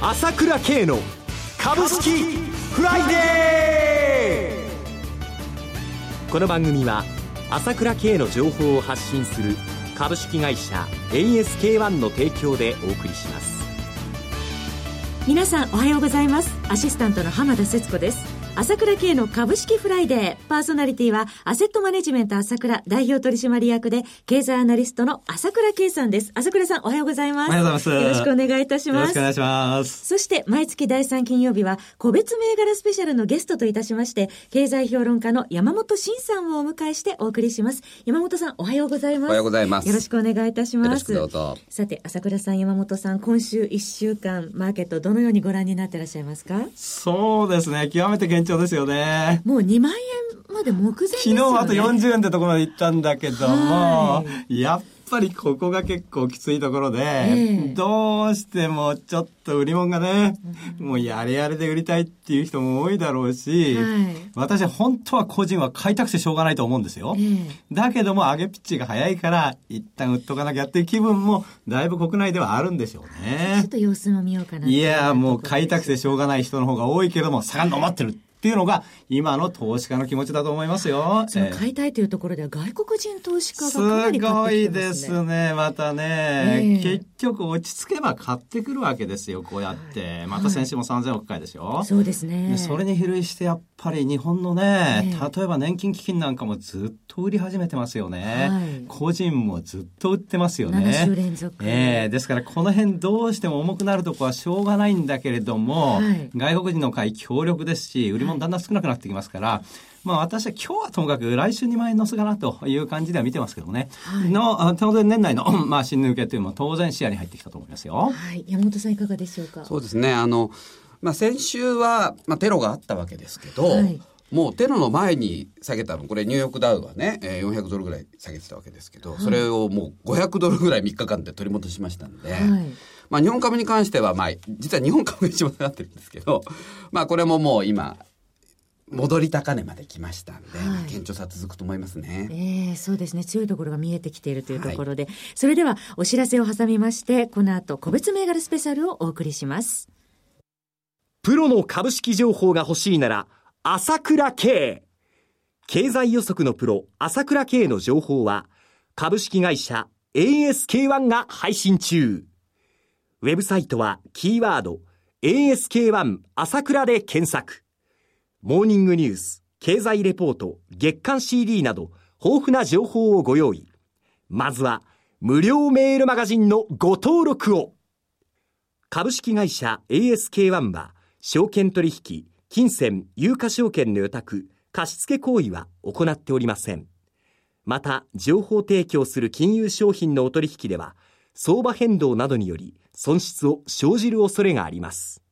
朝倉慶の株式フライデー。この番組は朝倉慶の情報を発信する株式会社 ASK-1 の提供でお送りします。皆さんおはようございます。アシスタントの浜田節子です。朝倉慶の株式フライデー。パーソナリティは、アセットマネジメント朝倉代表取締役で、経済アナリストの朝倉慶さんです。朝倉さん、おはようございます。おはようございます。よろしくお願いいたします。よろしくお願いします。そして、毎月第3金曜日は、個別銘柄スペシャルのゲストといたしまして、経済評論家の山本慎さんをお迎えしてお送りします。山本さん、おはようございます。おはようございます。よろしくお願いいたします。どうぞ。さて、朝倉さん、山本さん、今週1週間、マーケットどのようにご覧になってらっしゃいますか？そうですね。極めて堅調ですよね。もう2万円まで目前ね。昨日あと40円ってところまで行ったんだけども、やっぱりここが結構きついところで、えー、どうしてもちょっと売り物がね、うん、もうやれやれで売りたいっていう人も多いだろうし、はい、私本当は個人は買いたくてしょうがないと思うんですよ。えー、だけども上げピッチが早いから、一旦売っとかなきゃっていう気分もだいぶ国内ではあるんでしょうね。ちょっと様子も見ようかな。いや、もう買いたくてしょうがない人の方が多いけども、下がんの待ってる。っていうのが今の投資家の気持ちだと思いますよ。その買いたいというところでは外国人投資家がかなり買ってきてますね。すごいですね、またね、えー、結局落ち着けば買ってくるわけですよ、こうやって。また先週も3000億回でしょ、はい、そうですね。それに比類してやっぱり日本のね、えー、例えば年金基金なんかもずっと売り始めてますよね。はい、個人もずっと売ってますよね。7週連続。えー、ですからこの辺どうしても重くなるとこはしょうがないんだけれども、はい、外国人の買い強力ですし、売り物だんだん少なくなってきますから、まあ私は今日はともかく来週2万円のすかなという感じでは見てますけどね。はい、の、当然年内の、まあ新抜けというのも当然視野に入ってきたと思いますよ。はい。山本さんいかがでしょうか？そうですね。あの、まあ先週は、まあテロがあったわけですけど、はいもうテロの前に下げたの、これニューヨークダウはね、えー、400ドルぐらい下げてたわけですけど、はい、それをもう500ドルぐらい3日間で取り戻しましたんで、はい、まあ日本株に関しては、まあ実は日本株が一番下がってるんですけど、まあこれももう今、戻り高値まで来ましたんで、はい、顕著さ続くと思いますね。ええー、そうですね。強いところが見えてきているというところで、はい、それではお知らせを挟みまして、この後個別銘柄スペシャルをお送りします。プロの株式情報が欲しいなら、朝倉慶。経済予測のプロ、朝倉慶の情報は、株式会社 ASK1 が配信中。ウェブサイトはキーワード ASK1 朝倉で検索。モーニングニュース、経済レポート、月刊 CD など豊富な情報をご用意。まずは無料メールマガジンのご登録を。株式会社 ASK1 は証券取引、金銭、有価証券の予託、貸付行為は行っておりません。また、情報提供する金融商品のお取引では、相場変動などにより損失を生じる恐れがあります。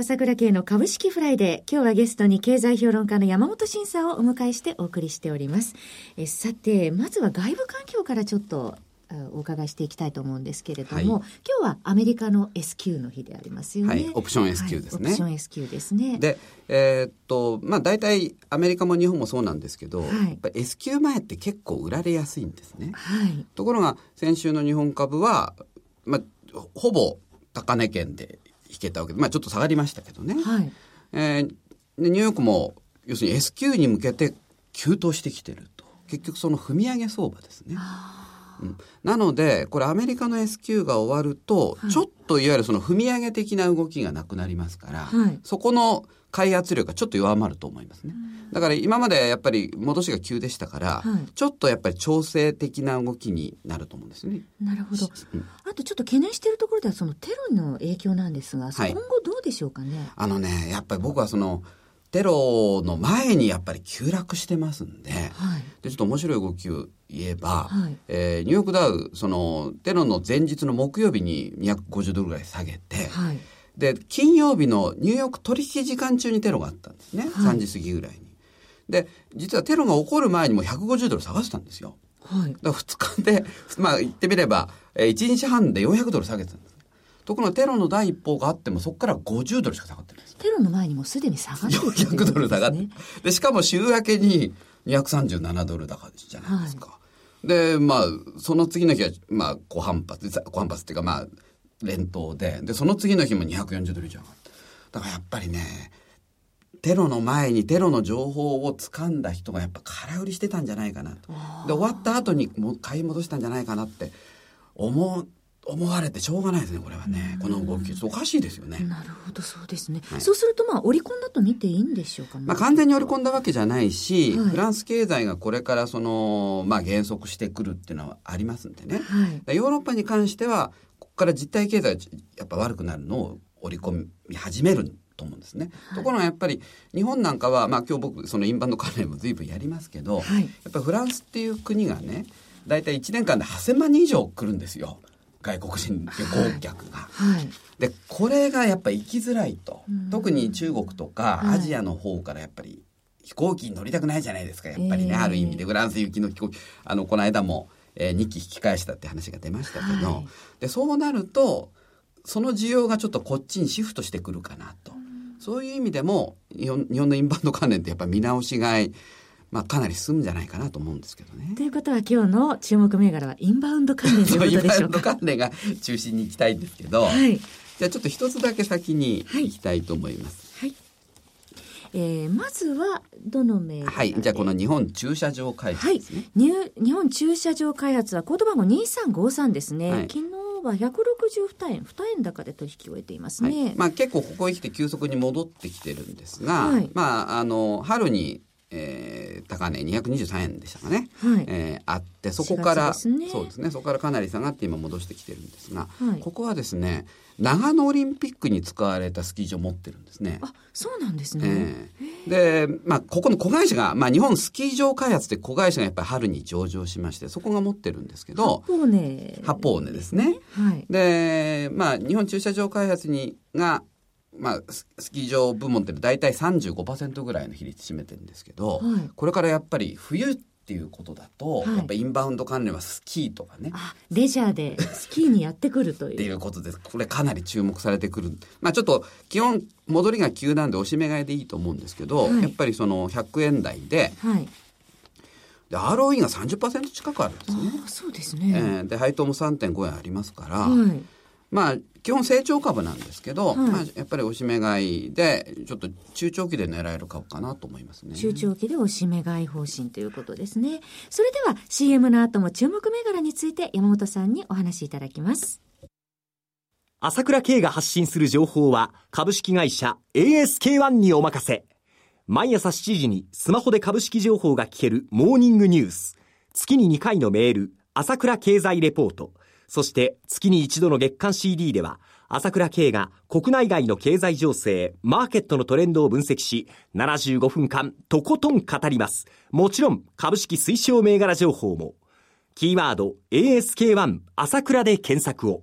朝倉慶の株式フライデー。今日はゲストに経済評論家の山本慎さんをお迎えしてお送りしております。えさて、まずは外部環境からちょっとお伺いしていきたいと思うんですけれども、はい、今日はアメリカの S q の日でありますよね。はい、オプション SQ ですね。はい、オプション SQ ですね。で、えー、っと、まあ大体アメリカも日本もそうなんですけど、はい、やっぱ S q 前って結構売られやすいんですね。はい、ところが先週の日本株は、まあ、ほぼ高値圏で引けたわけで、まあちょっと下がりましたけどね。はい。えー、でニューヨークも、要するに S q に向けて急騰してきてると。結局その踏み上げ相場ですね。うん、なので、これアメリカの S q が終わると、はい、ちょっといわゆるその踏み上げ的な動きがなくなりますから、はい、そこの開圧力がちょっと弱まると思いますね。だから今までやっぱり戻しが急でしたから、はい、ちょっとやっぱり調整的な動きになると思うんですね。なるほど。うん、あとちょっと懸念しているところではそのテロの影響なんですが、今後どうでしょうかね。あのね、やっぱり僕はその、テロの前にやっぱり急落してますんで、はい、でちょっと面白い動きを言えば、はい、えー、ニューヨークダウそのテロの前日の木曜日に250ドルぐらい下げて、はい、で金曜日のニューヨーク取引時間中にテロがあったんですね、はい、3時過ぎぐらいに。で実はテロが起こる前にも150ドル下がってたんですよ。はい、だから2日でまあ言ってみれば、えー、1日半で400ドル下げてたんです。ところがテロの第一報があってもそこから50ドルしか下がってないテロの前にもすでに下がってる、ね、400ドル下がってでしかも週明けに237ドル高じゃないですか、はい、でまあその次の日はまあ小反発小反発っていうかまあ連投で、で、その次の日も240ドル以上上がった。だからやっぱりね、テロの前にテロの情報を掴んだ人がやっぱ空売りしてたんじゃないかなと。で、終わった後にもう買い戻したんじゃないかなって思う。思われてしょうがないですね、これはね。この動き。おかしいですよね。なるほど、そうですね。はい、そうすると、まあ、織り込んだと見ていいんでしょうか、まあ、完全に織り込んだわけじゃないし、はい、フランス経済がこれからその、まあ、減速してくるっていうのはありますんでね。はい、ヨーロッパに関しては、ここから実体経済がやっぱ悪くなるのを織り込み始めると思うんですね。はい、ところがやっぱり日本なんかは、まあ今日僕そのインバウンド関連も随分やりますけど、はい、やっぱりフランスっていう国がね、大体1年間で8,000万人以上来るんですよ。外国人旅行客が。はい、で、これがやっぱ行きづらいと。特に中国とかアジアの方からやっぱり飛行機に乗りたくないじゃないですか。やっぱりね、えー、ある意味でフランス行きの飛行機、あの、この間も、えー、2機引き返したって話が出ましたけど、で、そうなると、その需要がちょっとこっちにシフトしてくるかなと。そういう意味でも日本日本のインバウンド関連ってやっぱ見直し買いまあ、かなり進むんじゃないかなと思うんですけどね。ということは今日の注目銘柄はインバウンド関連ということでしょうか？インバウンド関連が中心に行きたいんですけど、はい、じゃあちょっと一つだけ先に行きたいと思います。はい、はい、えー、まずはどの銘柄はい。じゃあこの日本駐車場開発ですね、はい、日本駐車場開発はコード番号2353ですね、はい、昨日は162円、2円高で取引を終えていますね。はい、まあ結構ここへ来て急速に戻ってきてるんですが、はい、まああの春にえー、高値223円でしたかね、はい、えー、あってそこから、ね、そうですね。そこからかなり下がって今戻してきてるんですが、はい、ここはですね長野オリンピックに使われたスキー場を持ってるんですね。あそうなんですね、えー、で、まあ、ここの子会社が、まあ、日本スキー場開発って子会社がやっぱり春に上場しましてそこが持ってるんですけど八方根ですね。はい、で、まあ、日本駐車場開発にがまあ、スキー場部門って大体35%ぐらいの比率占めてるんですけど、はい、これからやっぱり冬っていうことだと、はい、やっぱインバウンド関連はスキーとかね。レジャーでスキーにやってくるという。っていうことです。これかなり注目されてくる。まあちょっと基本戻りが急なんでおしめ買いでいいと思うんですけど、はい、やっぱりその100円台で、はい。で ROE が30%近くあるんですね。そうですね。えー、で配当も3.5円ありますから、はい、まあ基本成長株なんですけど、はい、まあ、やっぱりおしめ買いでちょっと中長期で狙える株かなと思いますね。中長期でおしめ買い方針ということですね。それでは CM の後も注目銘柄について山本さんにお話しいただきます。朝倉慶が発信する情報は株式会社 ASK-1 にお任せ。毎朝7時にスマホで株式情報が聞けるモーニングニュース。月に2回のメール朝倉経済レポートそして月に一度の月間 CD では、朝倉慶が国内外の経済情勢、マーケットのトレンドを分析し、75分間とことん語ります。もちろん株式推奨銘柄情報も。キーワード ASK1 朝倉で検索を。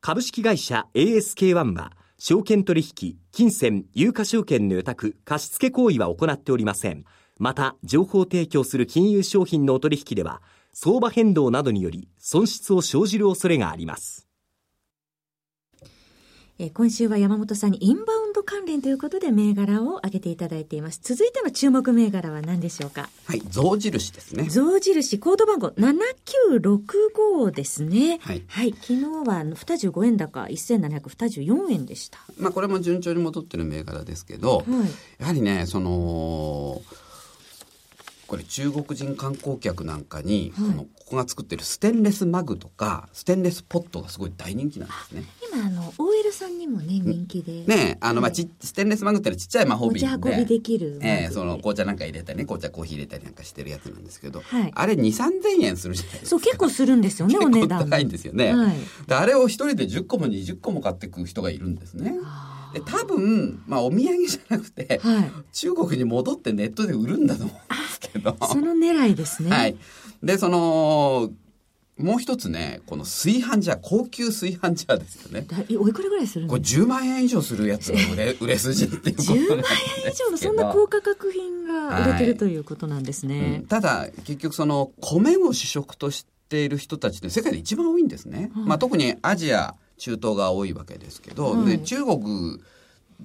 株式会社 ASK1 は、証券取引、金銭、有価証券の予託、貸付行為は行っておりません。また、情報提供する金融商品のお取引では、相場変動などにより損失を生じる恐れがあります。え今週は山本さんにインバウンド関連ということで銘柄を挙げていただいています。続いての注目銘柄は何でしょうか？はい、象印ですね。象印、コード番号7965ですね。はい。はい、昨日は25円高1724円でした。まあこれも順調に戻ってる銘柄ですけど、はい、やはりね、その、これ中国人観光客なんかに、はい、このここが作ってるステンレスマグとかステンレスポットがすごい大人気なんですね。今あの OL さんにもね人気で。ねあの、まあちステンレスマグってのはちっちゃい魔法瓶で。持ち運びできる。ええー、その紅茶なんか入れたりね紅茶コーヒー入れたりなんかしてるやつなんですけど、はい、あれ2、3千円するじゃないですか。そう結構するんですよねお値段。高いんですよね。はい、あれを一人で10個も20個も買っていく人がいるんですね。で多分、まあ、お土産じゃなくて、はい、中国に戻ってネットで売るんだと思うけどその狙いですね。はい、でそのもう一つね、この炊飯ジャー、高級炊飯ジャーですよね。おいくらぐらいするこれ10万円以上するやつが売れ 売れ筋っていうことなんです10万円以上のそんな高価格品が売れてるということなんですね。はいうん、ただ、結局その米を主食としている人たちって世界で一番多いんですね。はい、まあ特にアジア、中東が多いわけですけど、はい、で中国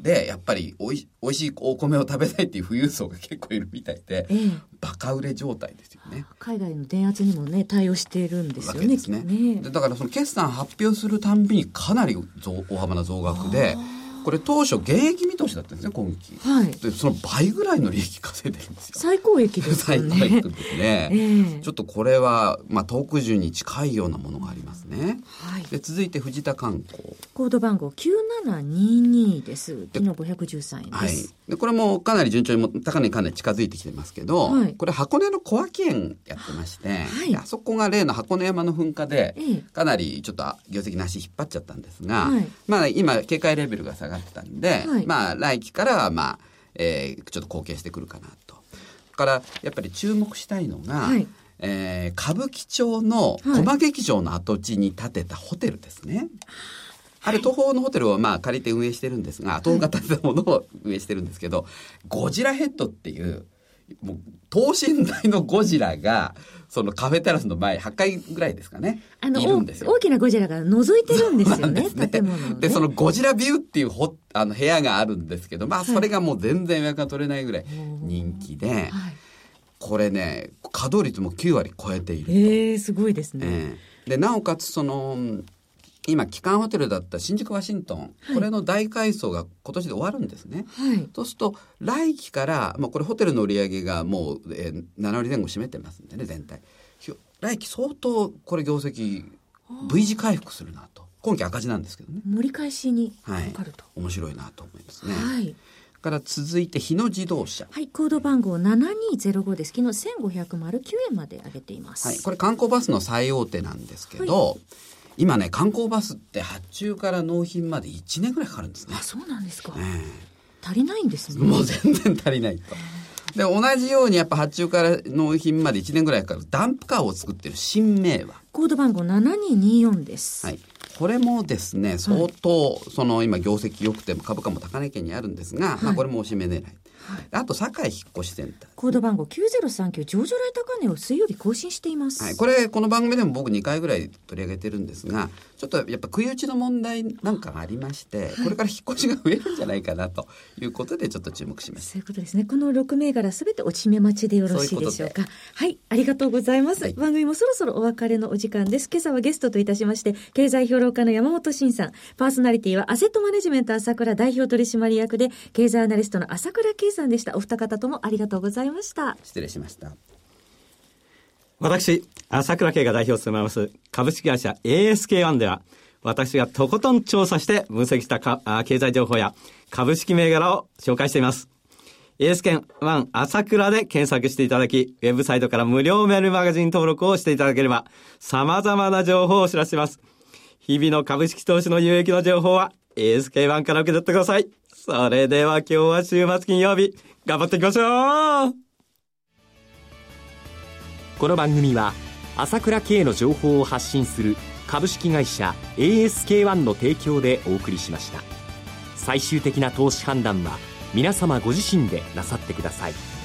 で、やっぱりおいおいしいお米を食べたいっていう富裕層が結構いるみたいで、ええ、バカ売れ状態ですよね。海外の電圧にもね、対応しているんですよね。ね。ねだからその決算発表するたんびにかなり大幅な増額で、これ当初現役見通しだったんですね今期、はい、でその倍ぐらいの利益稼いでるんですよ。最高益ですね。最高益ですね、えー、ちょっとこれは、まあ、特需に近いようなものがありますね、はい、で続いて藤田観光。コード番号9722です。昨日513円です、はい、でこれもかなり順調にも高値にかなり近づいてきてますけど、はい、これ箱根の小涌園やってまして、はい、あそこが例の箱根山の噴火で、かなりちょっと業績の足引っ張っちゃったんですが、はい、まあ今警戒レベルが下がったんで、はい、まあ来期からはまあ、えー、ちょっと貢献してくるかなと。からやっぱり注目したいのが、はい、えー、歌舞伎町の駒劇場の跡地に建てたホテルですね。あれ、東宝のホテルをまあ借りて運営してるんですが、東宝が建てたものを運営してるんですけど、ゴジラヘッドっていう、もう等身大のゴジラが、そのカフェテラスの前、8階ぐらいですかね。あの、大きなゴジラが覗いてるんですよね、ね。建物、ね、で、そのゴジラビューっていうほあの部屋があるんですけど、まあ、それがもう全然予約が取れないぐらい人気で、はい、これね、稼働率も9割超えていると。えー、すごいですね。えー、で、なおかつ、その、今、基幹ホテルだった新宿ワシントン、はい、これの大改装が今年で終わるんですね。はい、そうすると、来期から、まあ、これホテルの売り上げがもう、えー、7割前後占めてますんでね、全体。来期相当、これ業績、V 字回復するなと。今期赤字なんですけどね。盛り返しにかかると。はい、面白いなと思いますね。はい。から続いて日野自動車。はい、コード番号7205です。昨日1509円まで上げています。はい、これ観光バスの最大手なんですけど、はい今ね観光バスって発注から納品まで1年ぐらいかかるんですね。あそうなんですか、えー、足りないんですね。もう全然足りないと。で同じようにやっぱ発注から納品まで1年ぐらいかかる。ダンプカーを作ってる新名は。コード番号7224です。はい。これもですね相当、はい、その今業績良くて株価も高値圏にあるんですが、はい、まあこれもおしめ狙い。あと堺引越センターコード番号9039上場来高値を水曜日更新しています、はい、これこの番組でも僕2回ぐらい取り上げてるんですがちょっとやっぱ食い打ちの問題なんかがありまして、これから引っ越しが増えるんじゃないかなということでちょっと注目しましたそういうことですね。この6銘柄すべておちめ待ちでよろしいでしょうか。はいありがとうございます、はい、番組もそろそろお別れのお時間です。今朝はゲストといたしまして経済評論家の山本慎さん。パーソナリティはアセットマネジメント朝倉代表取締役で経済アナリストの朝倉圭さんでした。お二方ともありがとうございました失礼しました私、朝倉慶が代表を務めます株式会社 ASK1 では、私がとことん調査して分析したか経済情報や株式銘柄を紹介しています。ASK1 朝倉で検索していただき、ウェブサイトから無料メールマガジン登録をしていただければ、様々な情報をお知らせします。日々の株式投資の有益な情報は ASK1 から受け取ってください。それでは今日は週末金曜日、頑張っていきましょう。この番組は朝倉慶の情報を発信する株式会社 ASK-1 の提供でお送りしました。最終的な投資判断は皆様ご自身でなさってください。